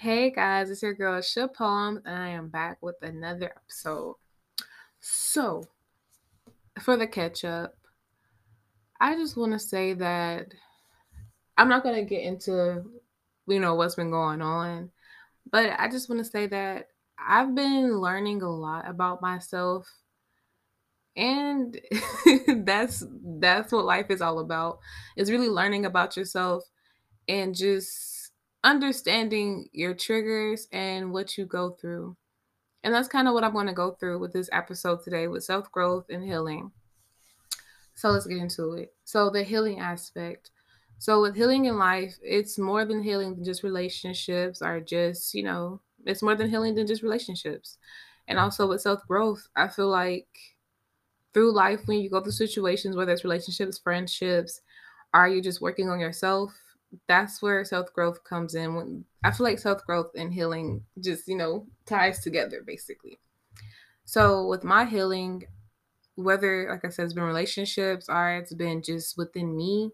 Hey guys, it's your girl Ship Holmes, and I am back with another episode. So, for the catch up, I just want to say that I'm not going to get into, you know, what's been going on, but I just want to say that I've been learning a lot about myself, and that's that's what life is all about. Is really learning about yourself and just understanding your triggers and what you go through. And that's kind of what I'm going to go through with this episode today with self growth and healing. So let's get into it. So, the healing aspect. So, with healing in life, it's more than healing than just relationships or just, you know, it's more than healing than just relationships. And also with self growth, I feel like through life, when you go through situations, whether it's relationships, friendships, are you just working on yourself? That's where self growth comes in. When I feel like self growth and healing just, you know, ties together basically. So with my healing, whether like I said, it's been relationships or it's been just within me,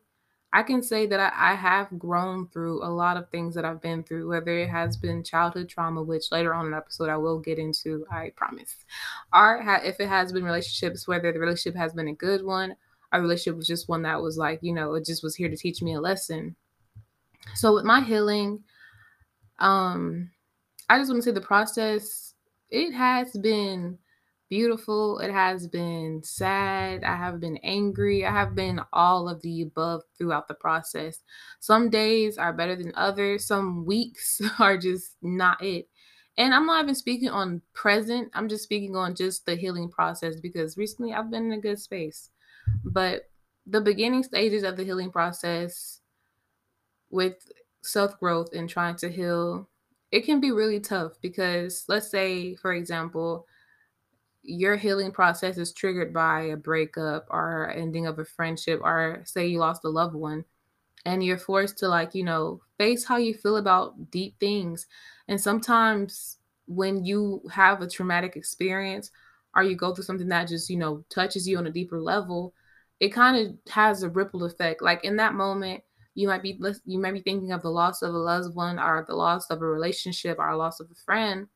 I can say that I, I have grown through a lot of things that I've been through, whether it has been childhood trauma, which later on in the episode I will get into, I promise. Or if it has been relationships, whether the relationship has been a good one, a relationship was just one that was like, you know, it just was here to teach me a lesson. So with my healing, um, I just want to say the process, it has been beautiful. It has been sad. I have been angry. I have been all of the above throughout the process. Some days are better than others. Some weeks are just not it. And I'm not even speaking on present. I'm just speaking on just the healing process because recently I've been in a good space. But the beginning stages of the healing process with self growth and trying to heal, it can be really tough because let's say, for example, your healing process is triggered by a breakup or ending of a friendship or say you lost a loved one and you're forced to like you know face how you feel about deep things. And sometimes when you have a traumatic experience or you go through something that just you know touches you on a deeper level it kind of has a ripple effect. Like in that moment you might be you might be thinking of the loss of a loved one or the loss of a relationship or a loss of a friend.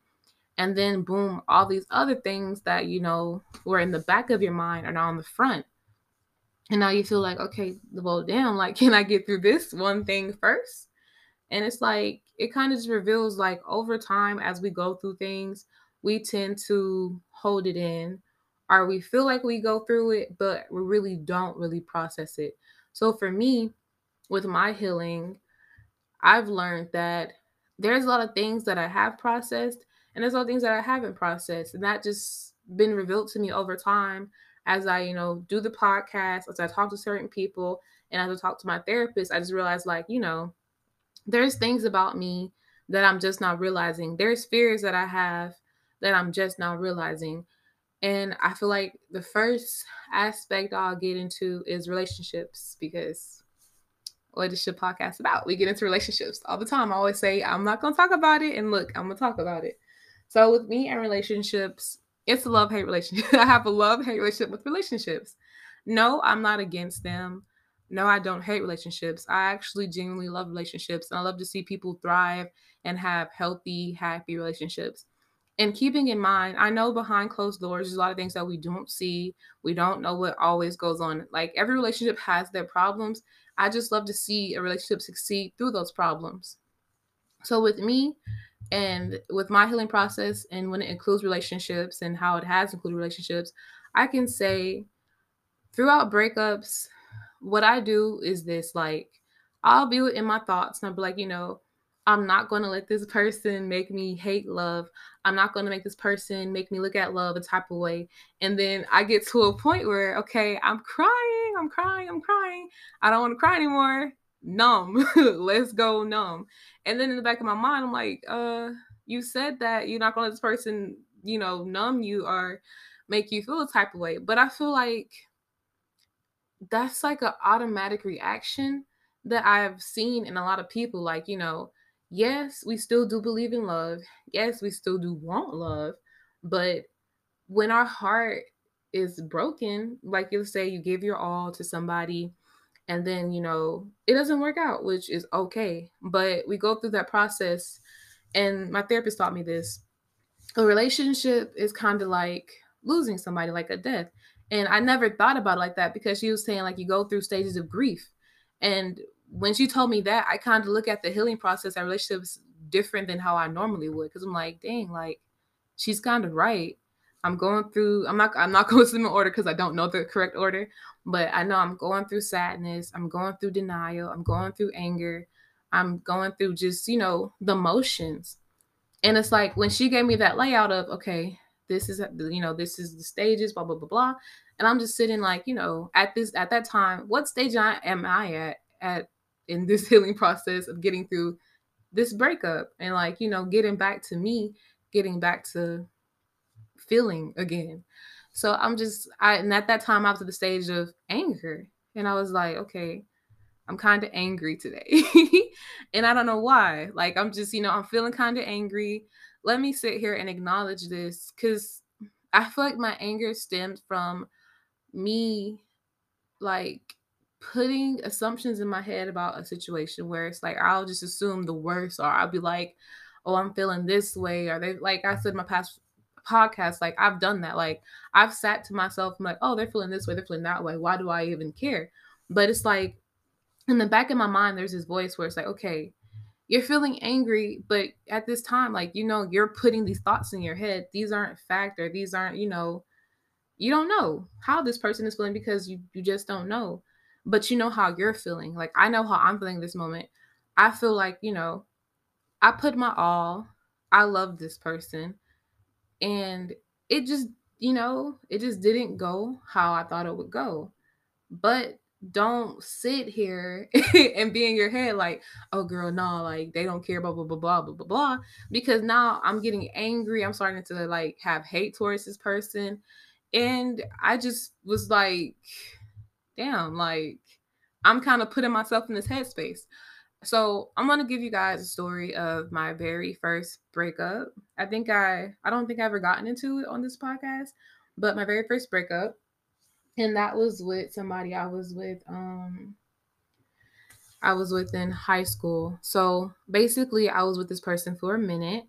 And then boom all these other things that you know were in the back of your mind are now on the front. And now you feel like okay well damn like can i get through this one thing first? And it's like it kind of just reveals like over time as we go through things we tend to hold it in or we feel like we go through it but we really don't really process it. So for me with my healing i've learned that there's a lot of things that i have processed and there's other things that I haven't processed. And that just been revealed to me over time as I, you know, do the podcast, as I talk to certain people, and as I talk to my therapist, I just realized like, you know, there's things about me that I'm just not realizing. There's fears that I have that I'm just not realizing. And I feel like the first aspect I'll get into is relationships because what is your podcast about? We get into relationships all the time. I always say, I'm not going to talk about it. And look, I'm going to talk about it. So with me and relationships, it's a love hate relationship. I have a love hate relationship with relationships. No, I'm not against them. No, I don't hate relationships. I actually genuinely love relationships. And I love to see people thrive and have healthy, happy relationships. And keeping in mind, I know behind closed doors, there's a lot of things that we don't see. We don't know what always goes on. Like every relationship has their problems. I just love to see a relationship succeed through those problems. So with me, and with my healing process, and when it includes relationships and how it has included relationships, I can say throughout breakups, what I do is this like, I'll be in my thoughts and I'll be like, you know, I'm not going to let this person make me hate love. I'm not going to make this person make me look at love a type of way. And then I get to a point where, okay, I'm crying, I'm crying, I'm crying. I don't want to cry anymore numb. Let's go numb. And then in the back of my mind, I'm like, uh, you said that you're not gonna let this person, you know, numb you or make you feel a type of way. But I feel like that's like an automatic reaction that I've seen in a lot of people. Like, you know, yes, we still do believe in love. Yes, we still do want love. But when our heart is broken, like you say, you give your all to somebody and then you know it doesn't work out which is okay but we go through that process And my therapist taught me this. A relationship is kind of like losing somebody, like a death. And I never thought about it like that because she was saying like you go through stages of grief. And when she told me that, I kind of look at the healing process at relationships different than how I normally would. Cause I'm like, dang, like she's kind of right. I'm going through, I'm not I'm not going to in order because I don't know the correct order, but I know I'm going through sadness, I'm going through denial, I'm going through anger, I'm going through just, you know, the motions. And it's like when she gave me that layout of, okay, this is you know this is the stages blah blah blah blah and i'm just sitting like you know at this at that time what stage I, am i at at in this healing process of getting through this breakup and like you know getting back to me getting back to feeling again so i'm just i and at that time i was at the stage of anger and i was like okay i'm kind of angry today and i don't know why like i'm just you know i'm feeling kind of angry let me sit here and acknowledge this because I feel like my anger stemmed from me like putting assumptions in my head about a situation where it's like I'll just assume the worst or I'll be like, oh, I'm feeling this way. Or they like I said my past podcast, like I've done that. Like I've sat to myself, I'm like, oh, they're feeling this way, they're feeling that way. Why do I even care? But it's like in the back of my mind, there's this voice where it's like, okay, you're feeling angry, but at this time, like, you know, you're putting these thoughts in your head. These aren't fact or these aren't, you know, you don't know how this person is feeling because you, you just don't know. But you know how you're feeling. Like, I know how I'm feeling this moment. I feel like, you know, I put my all. I love this person. And it just, you know, it just didn't go how I thought it would go. But don't sit here and be in your head like, oh girl, no, like they don't care, blah blah blah blah blah blah blah. Because now I'm getting angry. I'm starting to like have hate towards this person. And I just was like, damn, like I'm kind of putting myself in this headspace. So I'm gonna give you guys a story of my very first breakup. I think I I don't think i've ever gotten into it on this podcast, but my very first breakup and that was with somebody I was with um I was with in high school. So basically I was with this person for a minute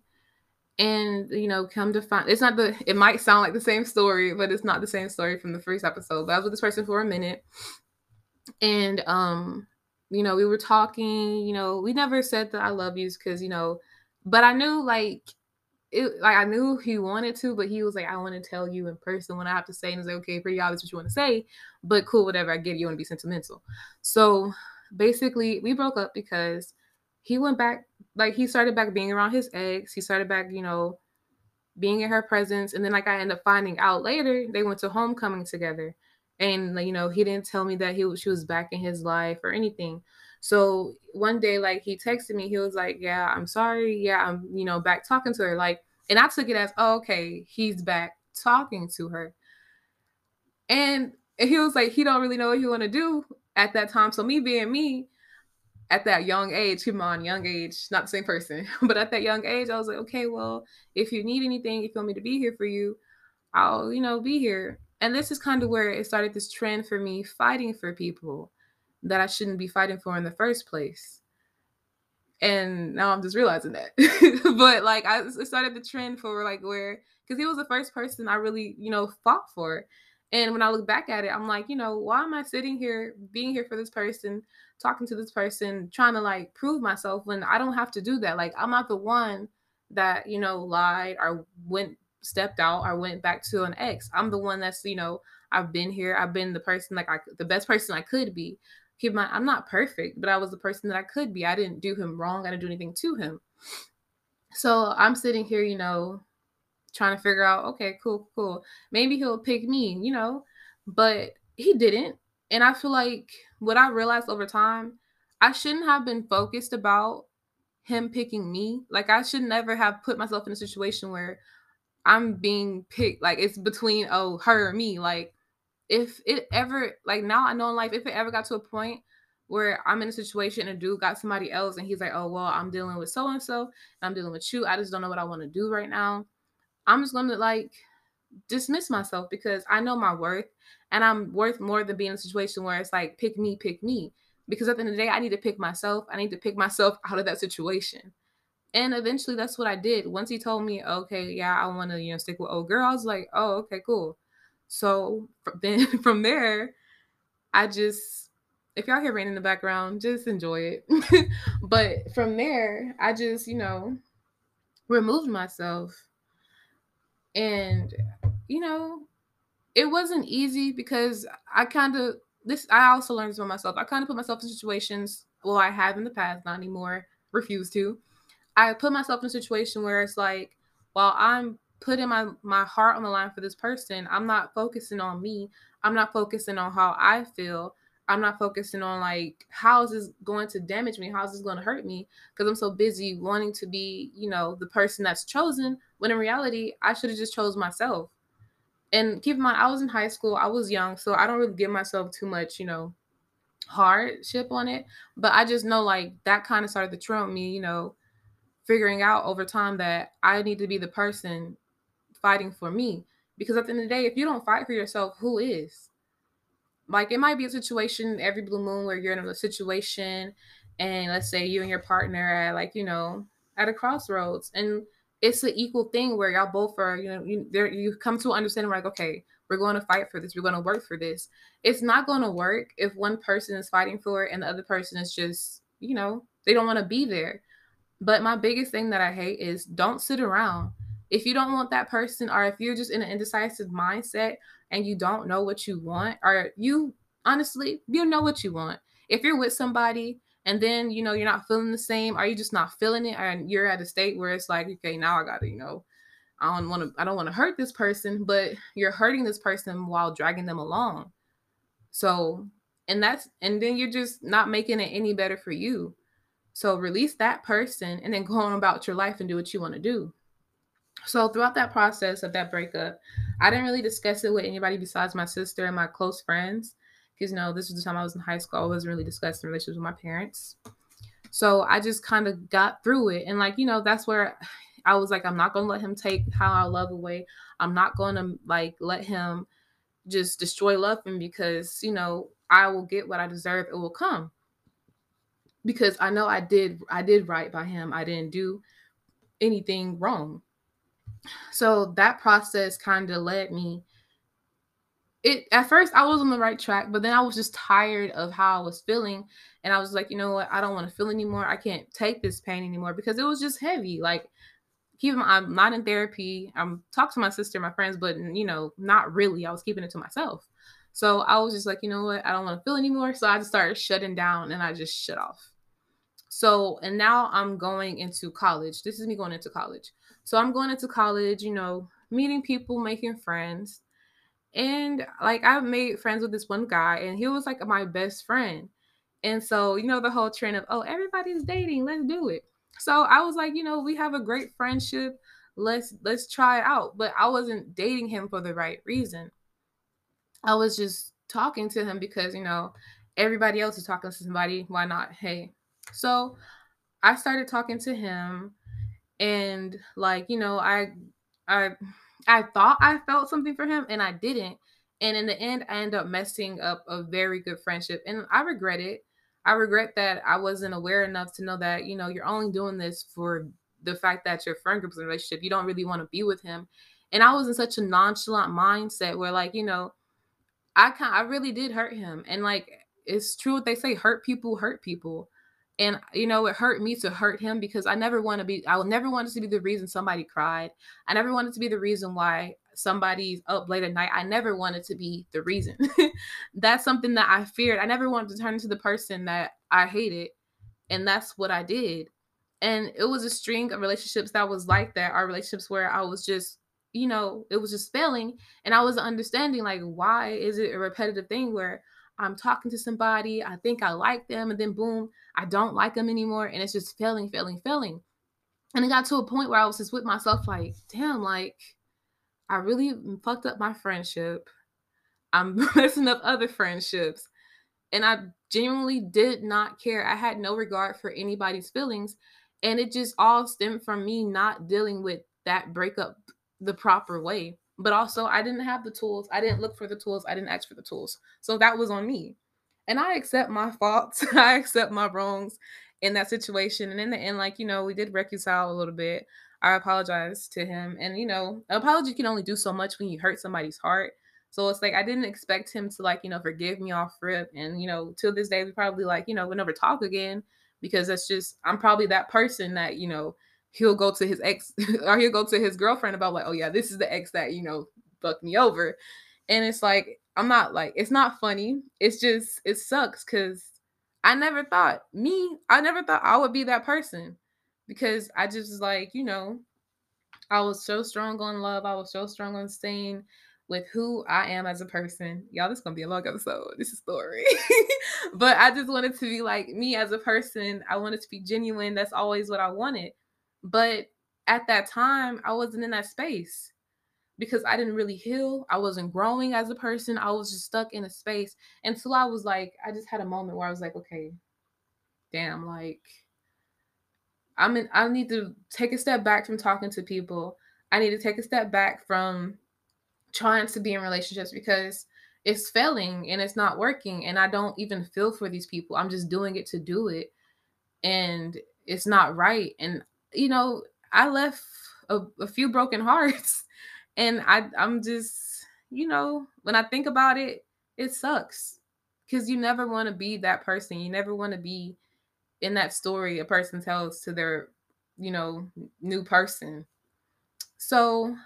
and you know come to find it's not the it might sound like the same story but it's not the same story from the first episode but i was with this person for a minute and um you know we were talking you know we never said that i love yous because you know but i knew like it like I knew he wanted to, but he was like, I want to tell you in person when I have to say, and it's like, okay, pretty obvious what you want to say, but cool, whatever. I get it. You want to be sentimental. So basically, we broke up because he went back, like he started back being around his ex. He started back, you know, being in her presence, and then like I ended up finding out later they went to homecoming together, and you know he didn't tell me that he she was back in his life or anything. So one day, like he texted me, he was like, "Yeah, I'm sorry. Yeah, I'm you know back talking to her." Like, and I took it as, oh, "Okay, he's back talking to her." And he was like, he don't really know what he want to do at that time. So me being me, at that young age, keep on young age, not the same person, but at that young age, I was like, okay, well, if you need anything, if you want me to be here for you, I'll, you know, be here. And this is kind of where it started this trend for me fighting for people that I shouldn't be fighting for in the first place. And now I'm just realizing that. but like I started the trend for like where because he was the first person I really, you know, fought for. And when I look back at it, I'm like, you know, why am I sitting here being here for this person, talking to this person, trying to like prove myself when I don't have to do that? Like I'm not the one that, you know, lied or went stepped out or went back to an ex. I'm the one that's, you know, I've been here. I've been the person like I the best person I could be keep my I'm not perfect, but I was the person that I could be. I didn't do him wrong. I didn't do anything to him. So I'm sitting here, you know, trying to figure out, okay, cool, cool. Maybe he'll pick me, you know, but he didn't. And I feel like what I realized over time, I shouldn't have been focused about him picking me. Like I should never have put myself in a situation where I'm being picked. Like it's between oh her or me. Like if it ever like now I know in life if it ever got to a point where I'm in a situation and a dude got somebody else and he's like, oh well, I'm dealing with so and so, I'm dealing with you. I just don't know what I want to do right now. I'm just gonna like dismiss myself because I know my worth and I'm worth more than being in a situation where it's like pick me, pick me. Because at the end of the day, I need to pick myself. I need to pick myself out of that situation. And eventually that's what I did. Once he told me, okay, yeah, I want to, you know, stick with old girl, I was like, oh, okay, cool. So then from there, I just, if y'all hear rain in the background, just enjoy it. but from there, I just, you know, removed myself. And, you know, it wasn't easy because I kind of, this, I also learned this about myself. I kind of put myself in situations, well, I have in the past, not anymore, refuse to. I put myself in a situation where it's like, while I'm putting my my heart on the line for this person, I'm not focusing on me. I'm not focusing on how I feel. I'm not focusing on like how is this going to damage me? How is this going to hurt me? Because I'm so busy wanting to be, you know, the person that's chosen. When in reality, I should have just chose myself. And keep in mind, I was in high school. I was young, so I don't really give myself too much, you know, hardship on it. But I just know like that kind of started to trump me, you know, figuring out over time that I need to be the person fighting for me. Because at the end of the day, if you don't fight for yourself, who is? Like it might be a situation every blue moon where you're in a situation and let's say you and your partner are like, you know, at a crossroads and it's an equal thing where y'all both are, you know, you there you come to an understanding like, okay, we're going to fight for this, we're going to work for this. It's not going to work if one person is fighting for it and the other person is just, you know, they don't want to be there. But my biggest thing that I hate is don't sit around. If you don't want that person, or if you're just in an indecisive mindset and you don't know what you want, or you honestly, you know what you want. If you're with somebody and then you know you're not feeling the same, are you just not feeling it, and you're at a state where it's like, okay, now I gotta, you know, I don't want to, I don't want to hurt this person, but you're hurting this person while dragging them along. So, and that's, and then you're just not making it any better for you. So release that person and then go on about your life and do what you want to do. So throughout that process of that breakup, I didn't really discuss it with anybody besides my sister and my close friends. Because you know, this was the time I was in high school. I wasn't really discussing relationships with my parents. So I just kind of got through it. And like, you know, that's where I was like, I'm not gonna let him take how I love away. I'm not gonna like let him just destroy love and because, you know, I will get what I deserve. It will come because I know I did I did right by him. I didn't do anything wrong. So that process kind of led me it at first I was on the right track, but then I was just tired of how I was feeling and I was like, you know what? I don't want to feel anymore. I can't take this pain anymore because it was just heavy. Like keeping I'm not in therapy. I'm talking to my sister, my friends, but you know, not really. I was keeping it to myself. So I was just like, you know what? I don't want to feel anymore. So I just started shutting down and I just shut off. So, and now I'm going into college. This is me going into college. So I'm going into college, you know, meeting people, making friends. And like I've made friends with this one guy, and he was like my best friend. And so, you know, the whole trend of, oh, everybody's dating, let's do it. So I was like, you know, we have a great friendship. Let's let's try it out. But I wasn't dating him for the right reason. I was just talking to him because, you know, everybody else is talking to somebody. Why not? Hey, so I started talking to him and like, you know, I I I thought I felt something for him and I didn't. And in the end, I ended up messing up a very good friendship. And I regret it. I regret that I wasn't aware enough to know that, you know, you're only doing this for the fact that your friend group's in a relationship. You don't really want to be with him. And I was in such a nonchalant mindset where, like, you know, I kind I really did hurt him. And like it's true what they say, hurt people hurt people and you know it hurt me to hurt him because i never want to be i never want to be the reason somebody cried. I never wanted to be the reason why somebody's up late at night. I never wanted to be the reason. That's something that i feared. I never wanted to turn into the person that i hated and that's what i did. And it was a string of relationships that was like that our relationships where i was just you know it was just failing and i was understanding like why is it a repetitive thing where I'm talking to somebody, I think I like them, and then boom, I don't like them anymore, and it's just failing, failing, failing. And it got to a point where I was just with myself, like, damn, like, I really fucked up my friendship. I'm messing up other friendships. And I genuinely did not care. I had no regard for anybody's feelings. And it just all stemmed from me not dealing with that breakup the proper way but also I didn't have the tools. I didn't look for the tools. I didn't ask for the tools. So that was on me. And I accept my faults. I accept my wrongs. in that situation. And in the end, like, you know, we did reconcile a little bit. I apologized to him. And, you know, apology can only do so much when you hurt somebody's heart. So it's like I didn't expect him to like, you know, forgive me off rip. And, you know, till this day we probably like, you know, we'll never talk again because that's just I'm probably that person that, you know, he'll go to his ex or he'll go to his girlfriend about like, oh yeah, this is the ex that, you know, fucked me over. And it's like, I'm not like, it's not funny. It's just, it sucks because I never thought me, I never thought I would be that person because I just was like, you know, I was so strong on love. I was so strong on staying with who I am as a person. Y'all, this is gonna be a long episode. This is story. but I just wanted to be like me as a person. I wanted to be genuine. That's always what I wanted. But at that time, I wasn't in that space because I didn't really heal. I wasn't growing as a person. I was just stuck in a space until I was like, I just had a moment where I was like, okay, damn, like I'm in, I need to take a step back from talking to people. I need to take a step back from trying to be in relationships because it's failing and it's not working and I don't even feel for these people. I'm just doing it to do it and it's not right and you know, I left a, a few broken hearts and I I'm just, you know, when I think about it, it sucks cuz you never want to be that person. You never want to be in that story a person tells to their, you know, new person. So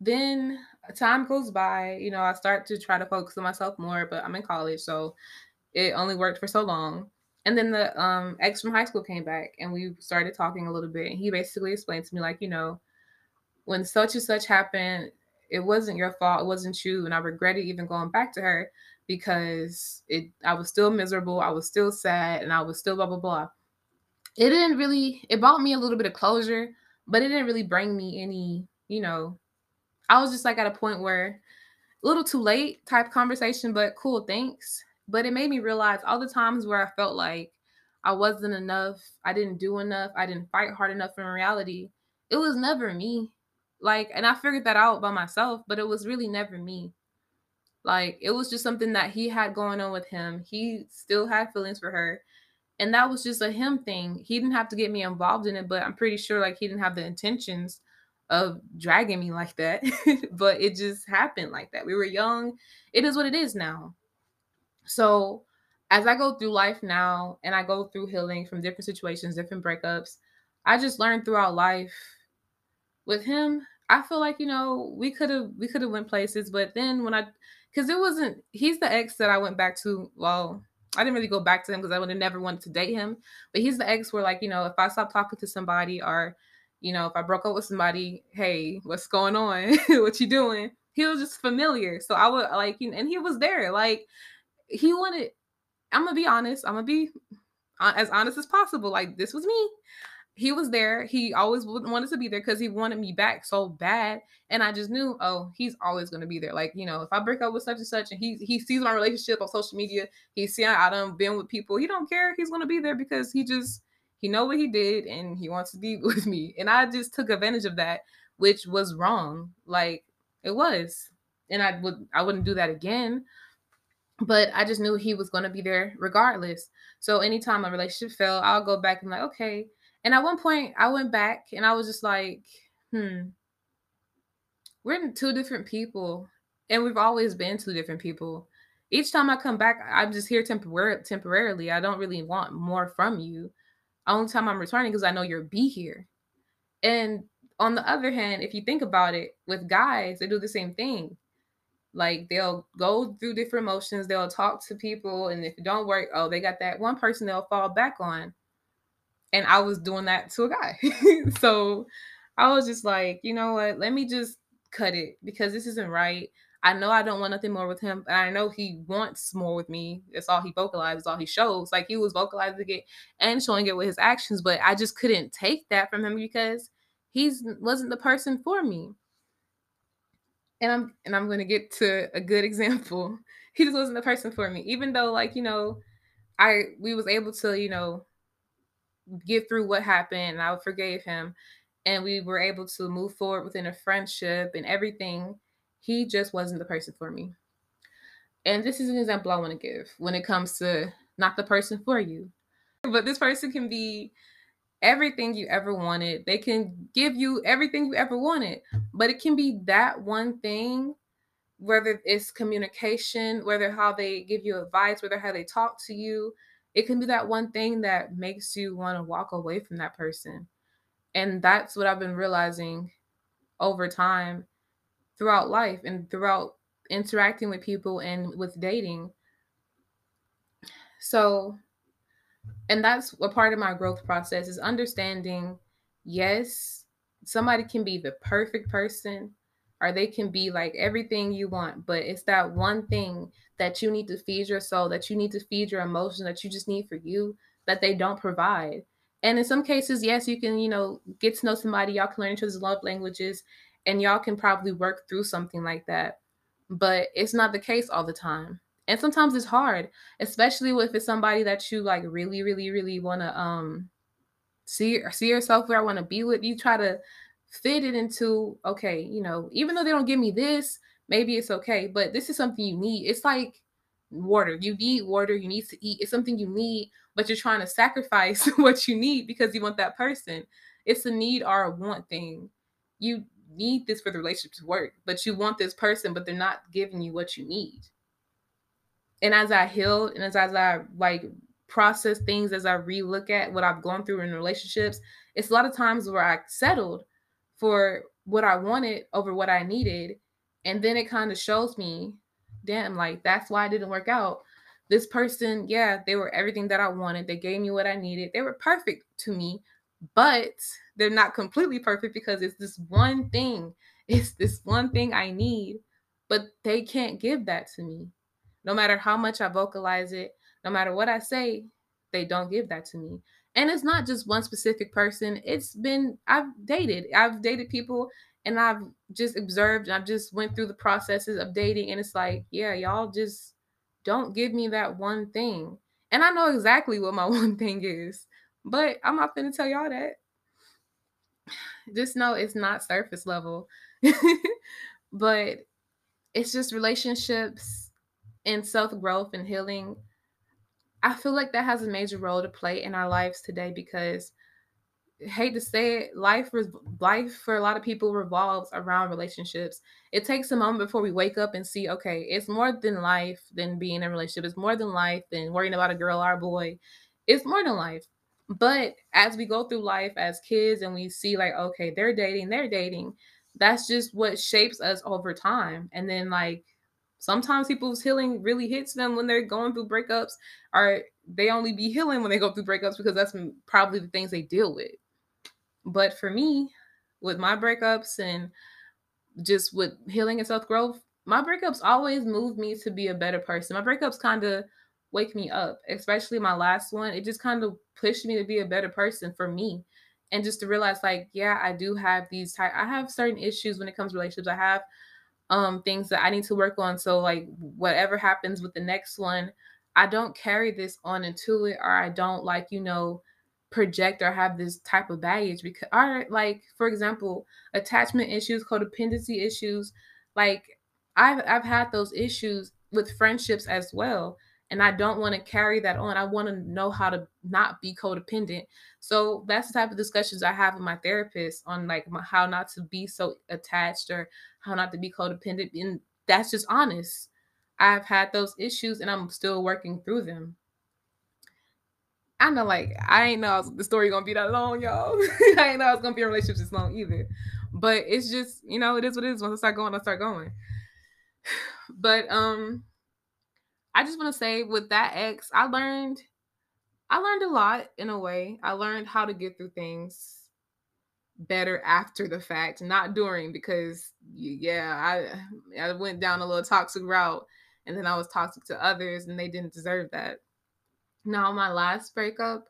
then uh, time goes by, you know, I start to try to focus on myself more, but I'm in college, so it only worked for so long. And then the um, ex from high school came back and we started talking a little bit. And he basically explained to me, like, you know, when such and such happened, it wasn't your fault, it wasn't you. And I regretted even going back to her because it I was still miserable, I was still sad, and I was still blah blah blah. It didn't really it brought me a little bit of closure, but it didn't really bring me any, you know, I was just like at a point where a little too late type conversation, but cool, thanks. But it made me realize all the times where I felt like I wasn't enough, I didn't do enough, I didn't fight hard enough in reality. It was never me. Like, and I figured that out by myself, but it was really never me. Like, it was just something that he had going on with him. He still had feelings for her. And that was just a him thing. He didn't have to get me involved in it, but I'm pretty sure like he didn't have the intentions of dragging me like that. but it just happened like that. We were young. It is what it is now. So as I go through life now and I go through healing from different situations, different breakups, I just learned throughout life with him. I feel like, you know, we could have we could have went places, but then when I cuz it wasn't he's the ex that I went back to, well, I didn't really go back to him because I would have never wanted to date him. But he's the ex where like, you know, if I stop talking to somebody or, you know, if I broke up with somebody, hey, what's going on? what you doing? He was just familiar. So I would like, and he was there. Like he wanted i'm gonna be honest i'm gonna be uh, as honest as possible like this was me. He was there. He always wanted to be there because he wanted me back so bad. And i just knew oh he's always to be there. Like you know if i break up with such and such and he he sees my relationship on social media he's seeing i done been with people he don't care. He's to be there because he just he know what he did and he wants to be with me. And i just took advantage of that which was wrong. Like it was. And i would i wouldn't do that again but I just knew he was going to be there regardless. So anytime a relationship fell, I'll go back and like, okay. And at one point, I went back and I was just like, hmm, we're two different people, and we've always been two different people. Each time I come back, I'm just here tempor- temporarily. I don't really want more from you. Only time I'm returning because I know you'll be here. And on the other hand, if you think about it, with guys, they do the same thing like they'll go through different emotions, they'll talk to people, and if it don't work, oh, they got that one person they'll fall back on. And I was doing that to a guy. so I was just like, you know what, let me just cut it because this isn't right. I know I don't want nothing more with him, and I know he wants more with me. That's all he vocalizes, all he shows. Like he was vocalizing it and showing it with his actions, but I just couldn't take that from him because he's wasn't the person for me and I'm and I'm gonna get to a good example. He just wasn't the person for me, even though like you know, I we was able to you know get through what happened. And I forgave him, and we were able to move forward within a friendship and everything. He just wasn't the person for me. And this is an example I want to give when it comes to not the person for you. but this person can be everything you ever wanted. They can give you everything you ever wanted, but it can be that one thing, whether it's communication, whether how they give you advice, whether how they talk to you. It can be that one thing that makes you want to walk away from that person. And that's what I've been realizing over time throughout life and throughout interacting with people and with dating. So, and that's a part of my growth process is understanding yes, somebody can be the perfect person or they can be like everything you want, but it's that one thing that you need to feed your soul, that you need to feed your emotion, that you just need for you that they don't provide. And in some cases, yes, you can, you know, get to know somebody, y'all can learn each other's love languages, and y'all can probably work through something like that. But it's not the case all the time. And sometimes it's hard, especially if it's somebody that you like really, really, really want to um see see yourself where I want to be with. You try to fit it into okay, you know, even though they don't give me this, maybe it's okay, but this is something you need. It's like water. You need water, you need to eat. It's something you need, but you're trying to sacrifice what you need because you want that person. It's a need or a want thing. You need this for the relationship to work, but you want this person, but they're not giving you what you need. And as I heal and as, as I like process things, as I relook at what I've gone through in relationships, it's a lot of times where I settled for what I wanted over what I needed. And then it kind of shows me damn, like that's why it didn't work out. This person, yeah, they were everything that I wanted. They gave me what I needed. They were perfect to me, but they're not completely perfect because it's this one thing. It's this one thing I need, but they can't give that to me. No matter how much I vocalize it, no matter what I say, they don't give that to me. And it's not just one specific person. It's been I've dated. I've dated people and I've just observed I've just went through the processes of dating and it's like, yeah, y'all just don't give me that one thing. And I know exactly what my one thing is, but I'm not gonna tell y'all that. Just know it's not surface level. but it's just relationships and self-growth and healing. I feel like that has a major role to play in our lives today because hate to say it, life life for a lot of people revolves around relationships. It takes a moment before we wake up and see, okay, it's more than life than being in a relationship. It's more than life than worrying about a girl or a boy. It's more than life. But as we go through life as kids and we see like, okay, they're dating, they're dating, that's just what shapes us over time. And then like sometimes people's healing really hits them when they're going through breakups or they only be healing when they go through breakups because that's probably the things they deal with but for me, with my breakups and just with healing and self growth, my breakups always move me to be a better person. My breakups kind of wake me up, especially my last one. It just kind of pushed me to be a better person for me. And just to realize, like, yeah, I do have these type. I have certain issues when it comes to relationships. I have um things that I need to work on. So like, whatever happens with the next one, I don't carry this on into it, or I don't like, you know, project or have this type of baggage because are like for example attachment issues codependency issues like i've i've had those issues with friendships as well and i don't want to carry that on i want to know how to not be codependent so that's the type of discussions i have with my therapist on like how not to be so attached or how not to be codependent and that's just honest i've had those issues and i'm still working through them I know, like, I ain't know the story gonna be that long, y'all. I ain't know it's gonna be in relationships this long either. But it's just, you know, it is what it is. Once I start going, I start going. But um, I just want to say with that ex, I learned, I learned a lot in a way. I learned how to get through things better after the fact, not during, because yeah, I I went down a little toxic route, and then I was toxic to others, and they didn't deserve that. Now, my last breakup,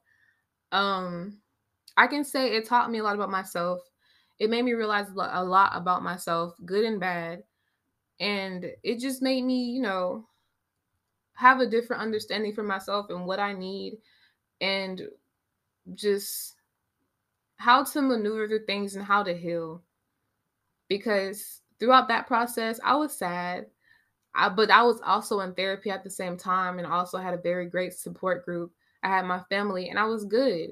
um, I can say it taught me a lot about myself. It made me realize a lot about myself, good and bad. And it just made me, you know, have a different understanding for myself and what I need and just how to maneuver through things and how to heal. Because throughout that process, I was sad. I, but I was also in therapy at the same time and also had a very great support group. I had my family, and I was good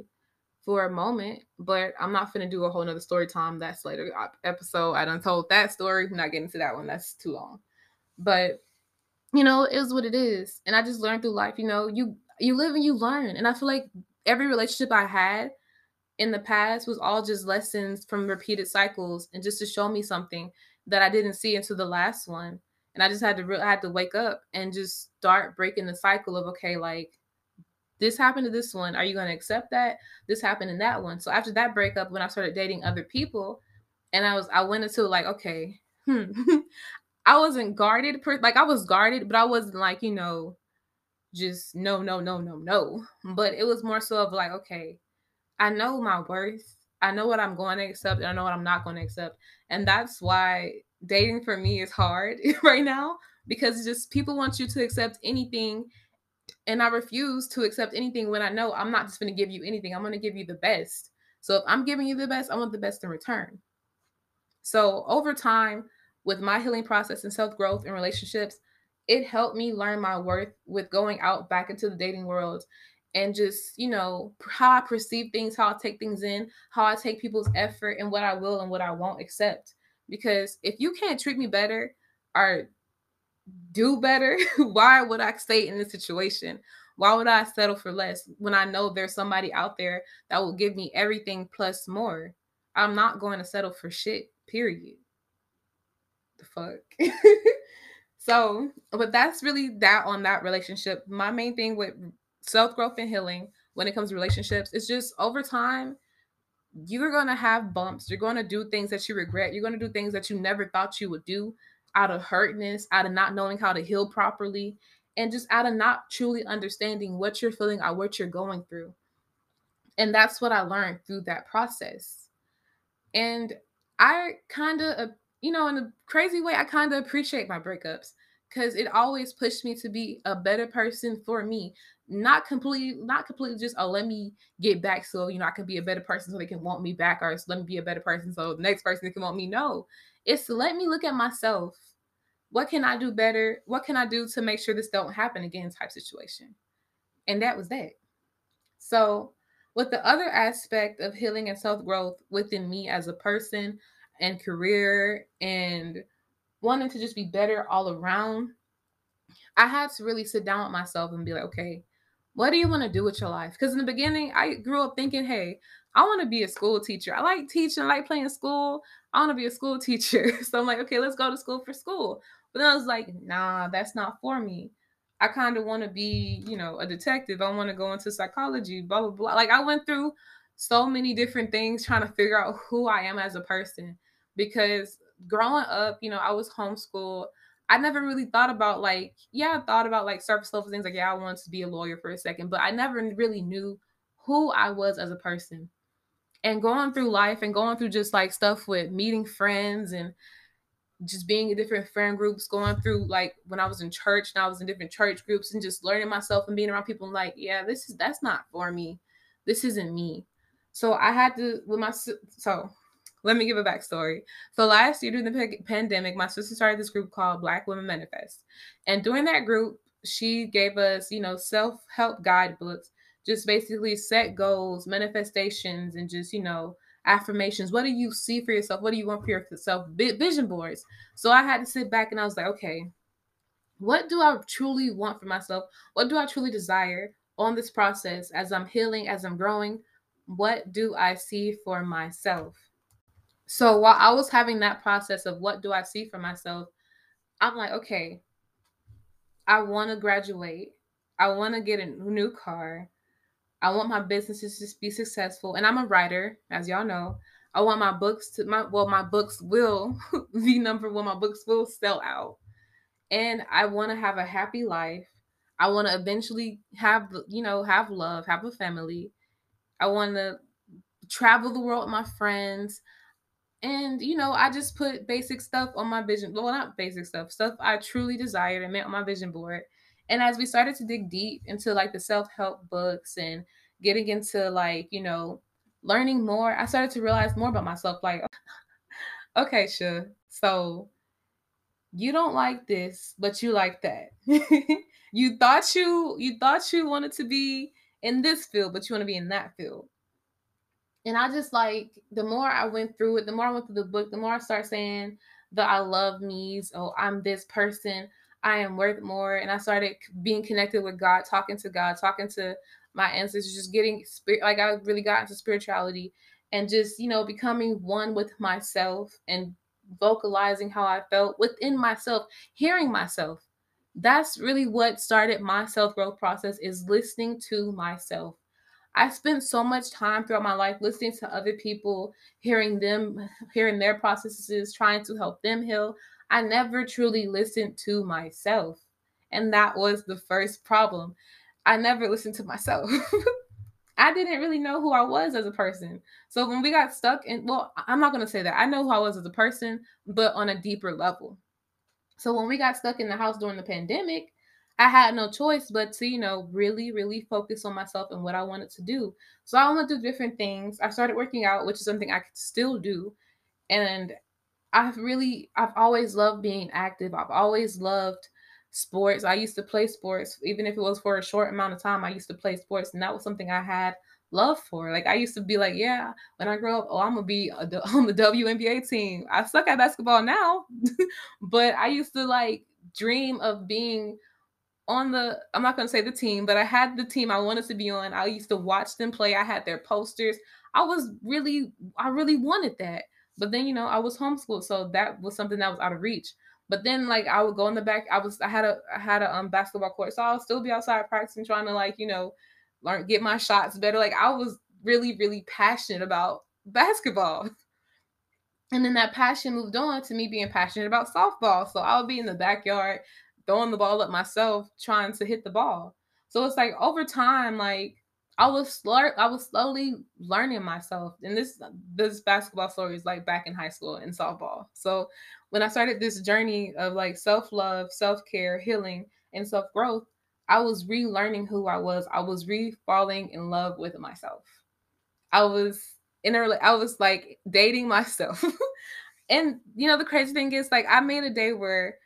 for a moment. But I'm not gonna do a whole nother story time. That's later uh, episode. I done told that story. I'm not getting to that one. That's too long. But you know, it is what it is. And I just learned through life, you know, you you live and you learn. And I feel like every relationship I had in the past was all just lessons from repeated cycles and just to show me something that I didn't see until the last one. And I just had to re- I had to wake up and just start breaking the cycle of okay, like this happened to this one. Are you going to accept that? This happened in that one. So after that breakup, when I started dating other people, and I was I went into like okay, hmm, I wasn't guarded, per, like I was guarded, but I wasn't like, you know, just no, no, no, no, no. But it was more so of like, okay, I know my worth. I know what I'm going to accept and I know what I'm not going to accept. And that's why dating for me is hard right now because just people want you to accept anything and I refuse to accept anything when I know I'm not just going to give you anything. I'm going to give you the best. So if I'm giving you the best, I want the best in return. So over time, with my healing process and self growth and relationships, it helped me learn my worth with going out back into the dating world and just, you know, how I perceive things, how I take things in, how I take people's effort and what I will and what I won't accept. Because if you can't treat me better or do better, why would I stay in this situation? Why would I settle for less when I know there's somebody out there that will give me everything plus more? I'm not going to settle for shit, period the fuck? so, but that's really that on that relationship. My main thing with self growth and healing when it comes to relationships is just over time, you're going to have bumps. You're going to do things that you regret. You're going to do things that you never thought you would do out of hurtness, out of not knowing how to heal properly, and just out of not truly understanding what you're feeling or what you're going through. And that's what I learned through that process. And I kind of you know, in a crazy way, I kind of appreciate my breakups because it always pushed me to be a better person for me. Not completely, not completely just, oh, let me get back so, you know, I can be a better person so they can want me back, or let me be a better person so the next person can want me. No, it's to let me look at myself. What can I do better? What can I do to make sure this don't happen again type situation? And that was that. So, with the other aspect of healing and self growth within me as a person, and career and wanting to just be better all around, I had to really sit down with myself and be like, okay, what do you want to do with your life? Because in the beginning, I grew up thinking, hey, I want to be a school teacher. I like teaching, I like playing school. I want to be a school teacher. So I'm like, okay, let's go to school for school. But then I was like, nah, that's not for me. I kind of want to be, you know, a detective. I want to go into psychology, blah, blah, blah. Like I went through so many different things trying to figure out who I am as a person because growing up, you know, I was homeschooled. I never really thought about like, yeah, I thought about like surface level things like, yeah, I wanted to be a lawyer for a second, but I never really knew who I was as a person. And going through life and going through just like stuff with meeting friends and just being in different friend groups, going through like when I was in church and I was in different church groups and just learning myself and being around people and like, yeah, this is that's not for me. This isn't me. So I had to with my so let me give a backstory. So last year during the pandemic, my sister started this group called Black Women Manifest. And during that group, she gave us, you know, self-help guidebooks, just basically set goals, manifestations, and just, you know, affirmations. What do you see for yourself? What do you want for yourself? Vision boards. So I had to sit back and I was like, okay, what do I truly want for myself? What do I truly desire on this process as I'm healing, as I'm growing? What do I see for myself? So while I was having that process of what do I see for myself, I'm like, okay, I want to graduate. I want to get a new car. I want my businesses to be successful. And I'm a writer, as y'all know. I want my books to my well, my books will the number one, my books will sell out. And I want to have a happy life. I want to eventually have, you know, have love, have a family. I want to travel the world with my friends. And you know, I just put basic stuff on my vision. Well, not basic stuff, stuff I truly desired and meant on my vision board. And as we started to dig deep into like the self-help books and getting into like, you know, learning more, I started to realize more about myself. Like, okay, sure. So you don't like this, but you like that. you thought you you thought you wanted to be in this field, but you want to be in that field. And I just like the more I went through it, the more I went through the book, the more I start saying the I love me's. Oh, I'm this person. I am worth more. And I started being connected with God, talking to God, talking to my ancestors, just getting spirit like I really got into spirituality and just, you know, becoming one with myself and vocalizing how I felt within myself, hearing myself. That's really what started my self growth process is listening to myself. I spent so much time throughout my life listening to other people, hearing them, hearing their processes, trying to help them heal. I never truly listened to myself. And that was the first problem. I never listened to myself. I didn't really know who I was as a person. So when we got stuck in, well, I'm not going to say that. I know who I was as a person, but on a deeper level. So when we got stuck in the house during the pandemic, I had no choice but to, you know, really, really focus on myself and what I wanted to do. So I to do different things. I started working out, which is something I could still do. And I've really, I've always loved being active. I've always loved sports. I used to play sports, even if it was for a short amount of time. I used to play sports, and that was something I had love for. Like I used to be like, yeah, when I grow up, oh, I'm gonna be on the WNBA team. I suck at basketball now, but I used to like dream of being on the I'm not gonna say the team, but I had the team I wanted to be on. I used to watch them play. I had their posters. I was really, I really wanted that. But then, you know, I was homeschooled, so that was something that was out of reach. But then, like, I would go in the back. I was, I had a, I had a um basketball court, so I'll still be outside practicing, trying to like, you know, learn, get my shots better. Like, I was really, really passionate about basketball. And then that passion moved on to me being passionate about softball. So I would be in the backyard throwing the ball up myself, trying to hit the ball. So it's like over time, like I was slur- I was slowly learning myself. And this this basketball story is like back in high school in softball. So when I started this journey of like self-love, self-care, healing, and self-growth, I was relearning who I was. I was re-falling in love with myself. I was in a I was like dating myself. and you know the crazy thing is like I made a day where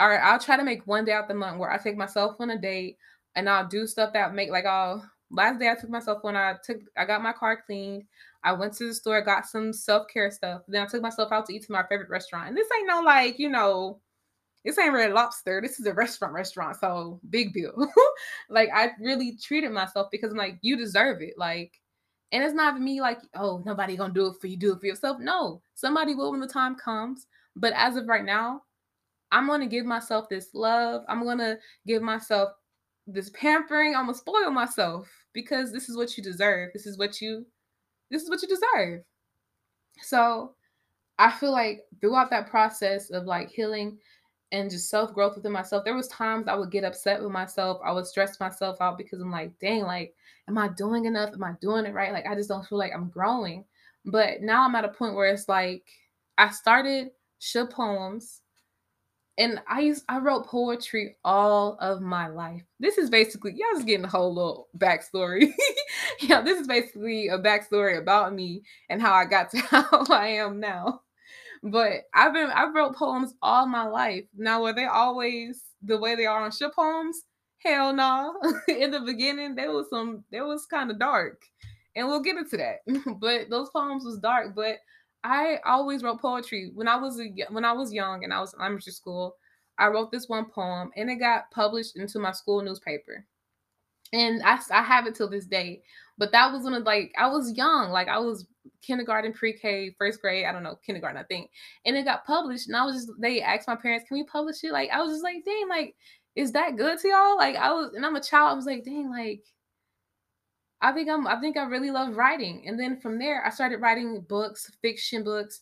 all right, I'll try to make one day out the month where I take myself on a date and I'll do stuff that make like I'll last day I took myself when I took I got my car cleaned. I went to the store, got some self-care stuff. Then I took myself out to eat to my favorite restaurant. And this ain't no like, you know, this ain't Red Lobster. This is a restaurant restaurant. So big deal. like I really treated myself because I'm like, you deserve it. Like, and it's not me like, oh, nobody gonna do it for you, do it for yourself. No, somebody will when the time comes. But as of right now, I'm going to give myself this love. I'm going to give myself this pampering. I'm going to spoil myself because this is what you deserve. This is what you this is what you deserve. So, I feel like throughout that process of like healing and just self-growth within myself, there was times I would get upset with myself. I would stress myself out because I'm like, "Dang, like am I doing enough? Am I doing it right? Like I just don't feel like I'm growing." But now I'm at a point where it's like I started Shub Poems and I used I wrote poetry all of my life. This is basically y'all just getting a whole little backstory. yeah, this is basically a backstory about me and how I got to how I am now. But I've been I've wrote poems all my life. Now were they always the way they are on ship Poems? Hell no. Nah. In the beginning, there was some there was kind of dark. And we'll get into that. but those poems was dark, but I always wrote poetry when I was a, when I was young and I was in elementary school. I wrote this one poem and it got published into my school newspaper. And I, I have it till this day. But that was when of like I was young, like I was kindergarten, pre-K, first grade, I don't know, kindergarten, I think. And it got published, and I was just they asked my parents, "Can we publish it?" Like I was just like, "Dang, like is that good to y'all?" Like I was, and I'm a child. I was like, "Dang, like I think I'm I think I really love writing. And then from there I started writing books, fiction books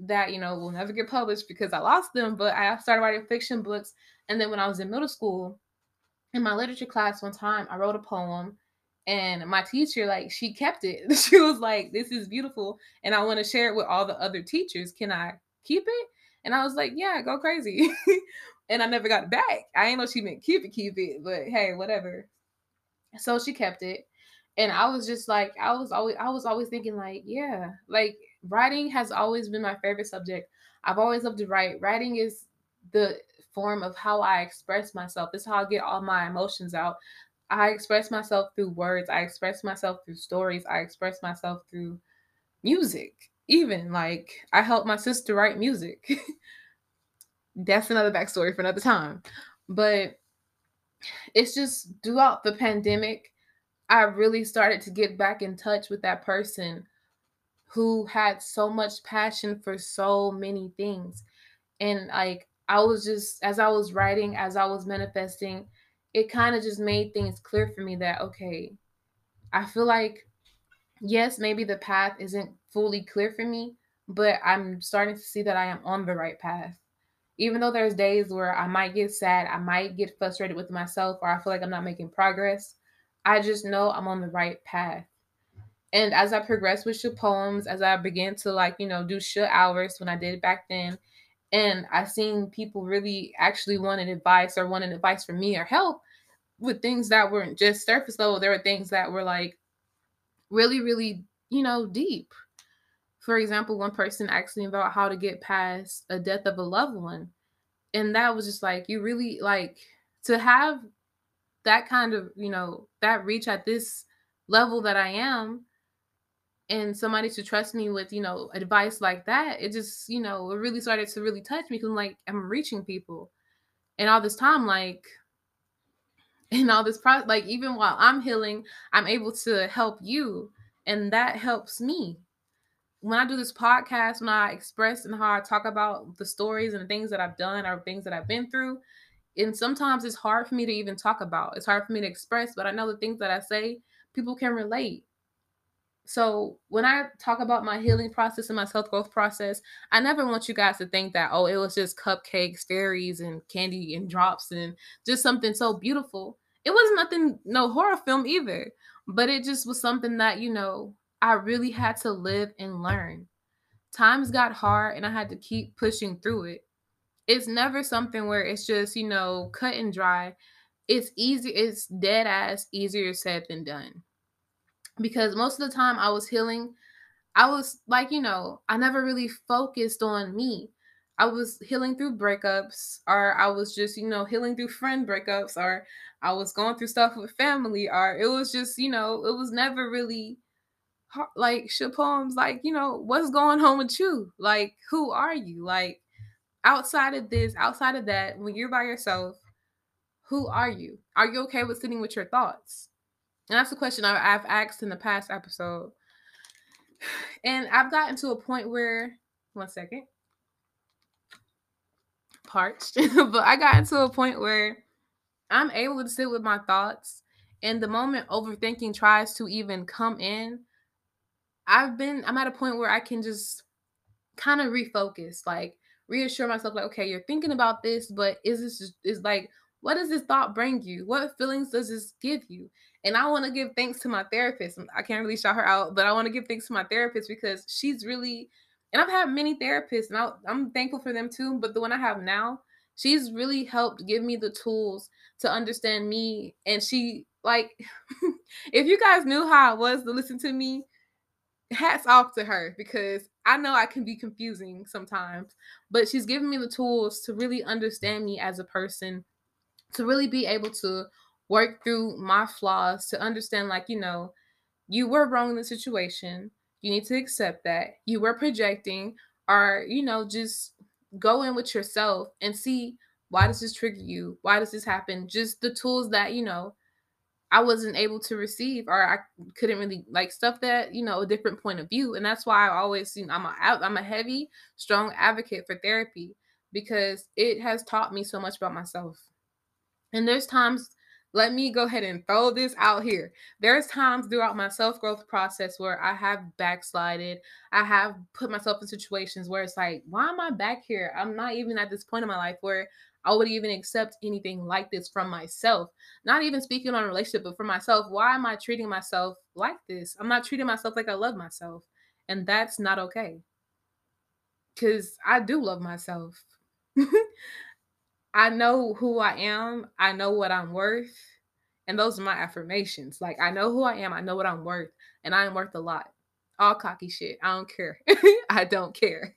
that, you know, will never get published because I lost them, but I started writing fiction books. And then when I was in middle school, in my literature class one time, I wrote a poem and my teacher like she kept it. She was like, "This is beautiful and I want to share it with all the other teachers. Can I keep it?" And I was like, "Yeah, go crazy." and I never got it back. I ain't know she meant keep it, keep it, but hey, whatever. So she kept it and I was just like, I was always, I was always thinking like, yeah, like writing has always been my favorite subject. I've always loved to write. Writing is the form of how I express myself. Is how I get all my emotions out. I express myself through words. I express myself through stories. I express myself through music. Even like I helped my sister write music. That's another backstory for another time. But it's just throughout the pandemic, I really started to get back in touch with that person who had so much passion for so many things. And like I was just as I was writing, as I was manifesting, it kind of just made things clear for me that okay, I feel like yes, maybe the path isn't fully clear for me, but I'm starting to see that I am on the right path. Even though there's days where I might get sad, I might get frustrated with myself, or I feel like I'm not making progress, I just know I'm on the right path. And as I progressed with Sh poems, as I began to like, you know, do Sh hours when I did it back then, and I seen people really actually wanted advice or wanted advice from me or help with things that weren't just surface level. There were things that were like really, really, you know, deep. For example, one person asked me about how to get past a death of a loved one. And that was just like, you really like to have that kind of, you know, that reach at this level that I am and somebody to trust me with, you know, advice like that. It just, you know, it really started to really touch me because like, I'm reaching people. And all this time, like, and all this process, like even while I'm healing, I'm able to help you, and that helps me. When I do this podcast, when I express and how I talk about the stories and the things that I've done or things that I've been through, and sometimes it's hard for me to even talk about. It's hard for me to express, but I know the things that I say, people can relate. So when I talk about my healing process and my self growth process, I never want you guys to think that oh, it was just cupcakes, fairies, and candy and drops and just something so beautiful. It was nothing, no horror film either, but it just was something that you know I really had to live and learn. Times got hard, and I had to keep pushing through it. It's never something where it's just you know cut and dry. It's easy. It's dead ass easier said than done because most of the time I was healing, I was like, you know, I never really focused on me. I was healing through breakups, or I was just, you know, healing through friend breakups, or I was going through stuff with family, or it was just, you know, it was never really like shit poems, like, you know, what's going on with you? Like, who are you? Like, outside of this, outside of that, when you're by yourself, who are you? Are you okay with sitting with your thoughts? And that's a question I've asked in the past episode. And I've gotten to a point where, one second, parched, but I got into a point where I'm able to sit with my thoughts. And the moment overthinking tries to even come in, I've been, I'm at a point where I can just kind of refocus, like reassure myself, like, okay, you're thinking about this, but is this, is like, what does this thought bring you? What feelings does this give you? And I want to give thanks to my therapist. I can't really shout her out, but I want to give thanks to my therapist because she's really, and I've had many therapists and I, I'm thankful for them too. But the one I have now, she's really helped give me the tools to understand me. And she, like, if you guys knew how I was to listen to me, hats off to her because I know I can be confusing sometimes, but she's given me the tools to really understand me as a person to really be able to work through my flaws, to understand, like, you know, you were wrong in the situation. You need to accept that. You were projecting, or, you know, just go in with yourself and see why does this trigger you? Why does this happen? Just the tools that, you know, I wasn't able to receive or I couldn't really like stuff that, you know, a different point of view. And that's why I always, you know, I'm a I'm a heavy, strong advocate for therapy because it has taught me so much about myself. And there's times, let me go ahead and throw this out here. There's times throughout my self growth process where I have backslided. I have put myself in situations where it's like, why am I back here? I'm not even at this point in my life where I would even accept anything like this from myself. Not even speaking on a relationship, but for myself. Why am I treating myself like this? I'm not treating myself like I love myself. And that's not okay. Because I do love myself. I know who I am. I know what I'm worth. And those are my affirmations. Like, I know who I am. I know what I'm worth. And I am worth a lot. All cocky shit. I don't care. I don't care.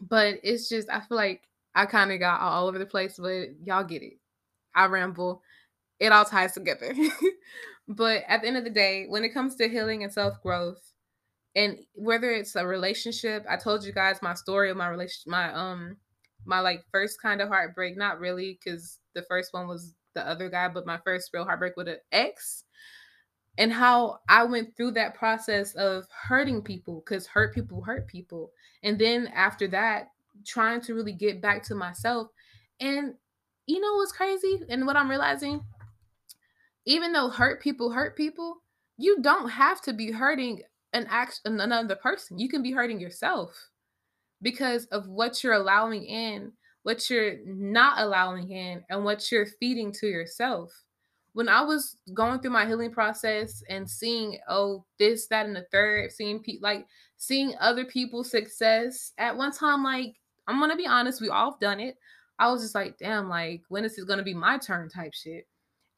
But it's just, I feel like I kind of got all over the place, but y'all get it. I ramble. it all ties together. but at the end of the day, when it comes to healing and self growth, and whether it's a relationship, I told you guys my story of my relation, my um, my like first kind of heartbreak. Not really, because the first one was the other guy, but my first real heartbreak with an ex and how I went through that process of hurting people because hurt people hurt people. And then after that, trying to really get back to myself. And you know what's crazy? And what I'm realizing, even though hurt people hurt people, you don't have to be hurting an act another person. You can be hurting yourself because of what you're allowing in, what you're not allowing in, and what you're feeding to yourself when I was going through my healing process and seeing, oh, this, that, and the third, seeing people like seeing other people's success at one time, like, I'm gonna be honest, we all have done it. I was just like, damn, like, when is it gonna be my turn type shit?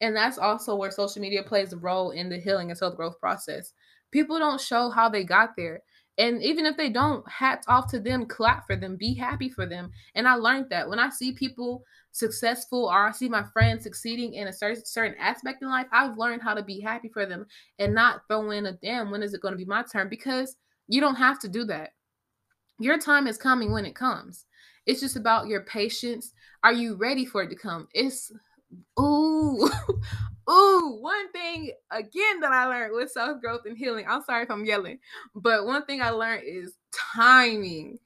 And that's also where social media plays a role in the healing and self growth process. People don't show how they got there. And even if they don't, hats off to them, clap for them, be happy for them. And I learned that when I see people successful or I see my friends succeeding in a certain, certain aspect in life, I've learned how to be happy for them and not throw in a damn, when is it going to be my turn? Because you don't have to do that. Your time is coming when it comes. It's just about your patience. Are you ready for it to come? It's ooh, ooh, one thing again that I learned with self growth and healing. I'm sorry if I'm yelling, but one thing I learned is timing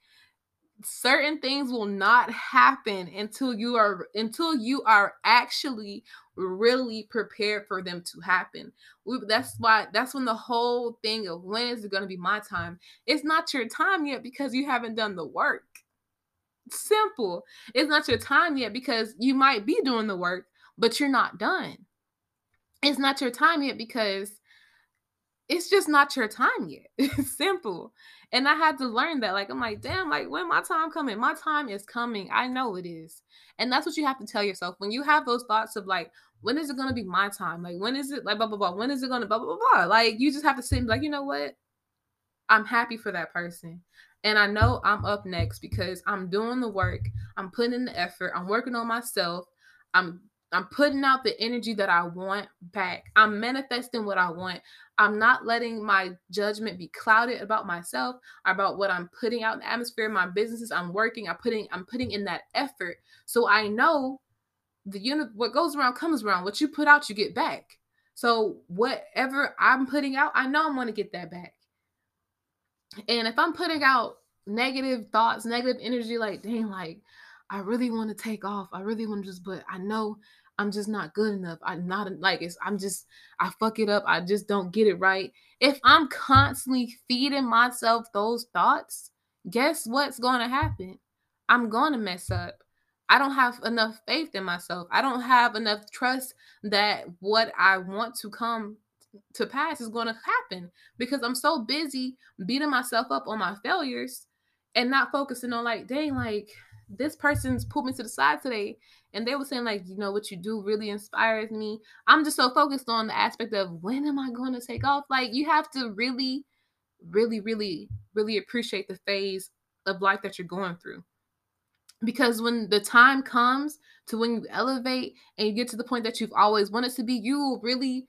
certain things will not happen until you are until you are actually really prepared for them to happen. We, that's why that's when the whole thing of when is it going to be my time? It's not your time yet because you haven't done the work. Simple. It's not your time yet because you might be doing the work, but you're not done. It's not your time yet because it's just not your time yet. Simple. And I had to learn that. Like, I'm like, damn, like, when my time coming? My time is coming. I know it is. And that's what you have to tell yourself. When you have those thoughts of like, when is it gonna be my time? Like, when is it like blah blah blah? When is it gonna blah blah blah? Like, you just have to sit and be like, you know what? I'm happy for that person. And I know I'm up next because I'm doing the work, I'm putting in the effort, I'm working on myself, I'm I'm putting out the energy that I want back. I'm manifesting what I want. I'm not letting my judgment be clouded about myself, about what I'm putting out in the atmosphere, my businesses. I'm working. I'm putting I'm putting in that effort. So I know the unit what goes around comes around. What you put out, you get back. So whatever I'm putting out, I know I'm going to get that back. And if I'm putting out negative thoughts, negative energy, like dang, like I really want to take off. I really want to just, but I know I'm just not good enough. I'm not like it's I'm just I fuck it up. I just don't get it right. If I'm constantly feeding myself those thoughts, guess what's going to happen? I'm going to mess up. I don't have enough faith in myself. I don't have enough trust that what I want to come to pass is going to happen because I'm so busy beating myself up on my failures and not focusing on like, dang, like this person's pulled me to the side today and they were saying like you know what you do really inspires me. I'm just so focused on the aspect of when am i going to take off? Like you have to really really really really appreciate the phase of life that you're going through. Because when the time comes to when you elevate and you get to the point that you've always wanted to be you really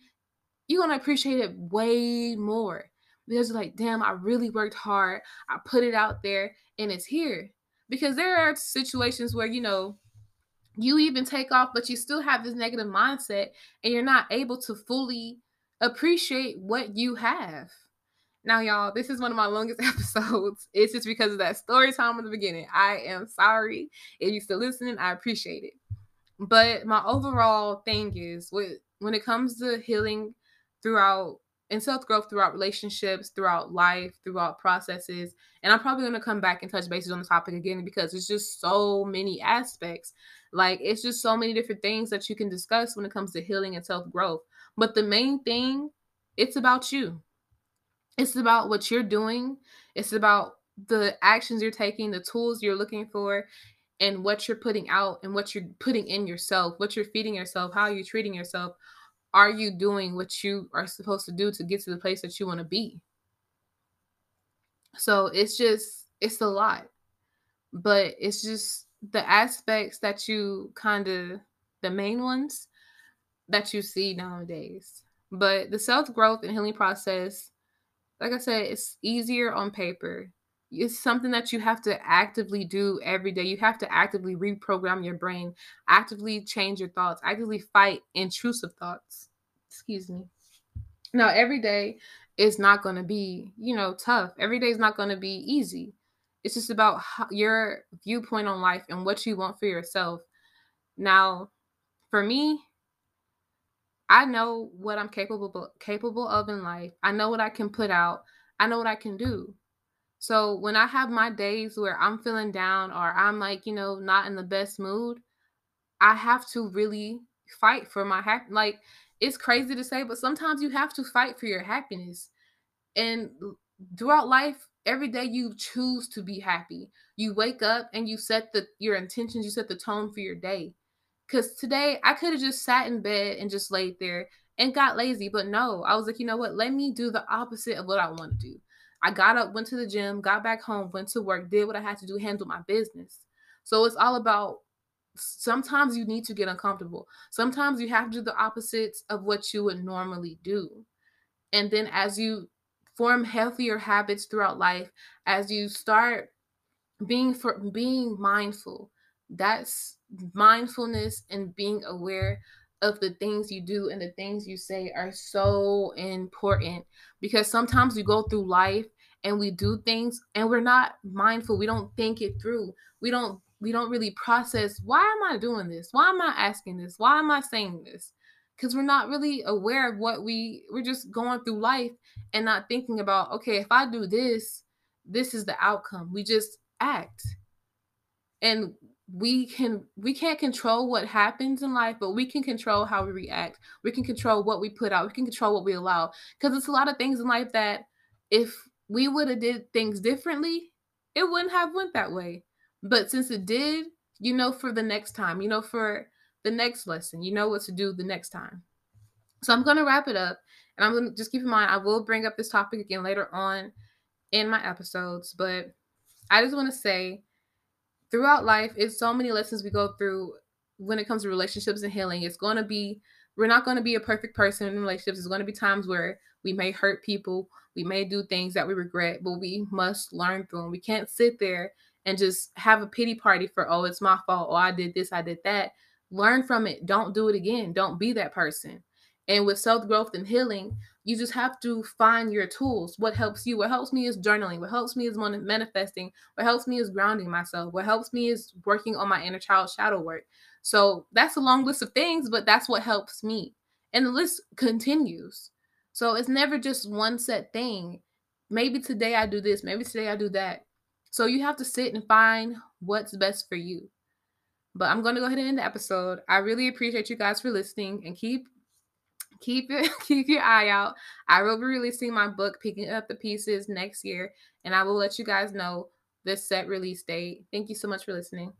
you're going to appreciate it way more. Because you're like damn i really worked hard. I put it out there and it's here. Because there are situations where you know you even take off but you still have this negative mindset and you're not able to fully appreciate what you have now y'all this is one of my longest episodes it's just because of that story time in the beginning i am sorry if you're still listening i appreciate it but my overall thing is with when it comes to healing throughout and self growth throughout relationships, throughout life, throughout processes. And I'm probably going to come back and touch bases on the topic again because it's just so many aspects. Like, it's just so many different things that you can discuss when it comes to healing and self growth. But the main thing, it's about you. It's about what you're doing. It's about the actions you're taking, the tools you're looking for, and what you're putting out and what you're putting in yourself, what you're feeding yourself, how you're treating yourself are you doing what you are supposed to do to get to the place that you want to be? So it's just, it's a lot. But it's just the aspects that you kind of, the main ones, that you see nowadays. But the self growth and healing process, like I said, it's easier on paper. It's something that you have to actively do every day. You have to actively reprogram your brain, actively change your thoughts, actively fight intrusive thoughts. Excuse me. Now, every day is not going to be, you know, tough. Every day is not going to be easy. It's just about how, your viewpoint on life and what you want for yourself. Now, for me, I know what I'm capable capable of in life. I know what I can put out. I know what I can do. So when I have my days where I'm feeling down or I'm like, you know, not in the best mood, I have to really fight for my happy like it's crazy to say, but sometimes you have to fight for your happiness. And throughout life, every day you choose to be happy. You wake up and you set the your intentions, you set the tone for your day. Cause today I could have just sat in bed and just laid there and got lazy, but no, I was like, you know what? Let me do the opposite of what I want to do. I got up, went to the gym, got back home, went to work, did what I had to do, handle my business. So it's all about sometimes you need to get uncomfortable. Sometimes you have to do the opposites of what you would normally do. And then as you form healthier habits throughout life, as you start being for being mindful, that's mindfulness and being aware of the things you do and the things you say are so important because sometimes we go through life and we do things and we're not mindful. We don't think it through. We don't we don't really process why am I doing this? Why am I asking this? Why am I saying this? Because we're not really aware of what we we're just going through life and not thinking about, okay, if I do this, this is the outcome. We just act. And we can we can't control what happens in life, but we can control how we react. We can control what we put out. We can control what we allow. Because it's a lot of things in life that if we would have did things differently, it wouldn't have went that way. But since it did, you know for the next time, you know for the next lesson, you know what to do the next time. So I'm going to wrap it up. And I'm going to just keep in mind, I will bring up this topic again later on in my episodes. But I just want to say throughout life, it's so many lessons we go through when it comes to relationships and healing. It's going to be, we're not going to be a perfect person in relationships. There's going to be times where we may hurt people. We may do things that we regret, but we must learn through them. We can't sit there and just have a pity party for, oh, it's my fault. Oh, I did this, I did that. Learn from it. Don't do it again. Don't be that person. And with self growth and healing, you just have to find your tools. What helps you? What helps me is journaling. What helps me is manifesting. What helps me is grounding myself. What helps me is working on my inner child shadow work. So that's a long list of things, but that's what helps me. And the list continues. So it's never just one set thing. Maybe today I do this, maybe today I do that. So you have to sit and find what's best for you. But I'm going to go ahead and end the episode. I really appreciate you guys for listening and keep keep it keep your eye out. I will be releasing my book Picking Up the Pieces next year and I will let you guys know the set release date. Thank you so much for listening.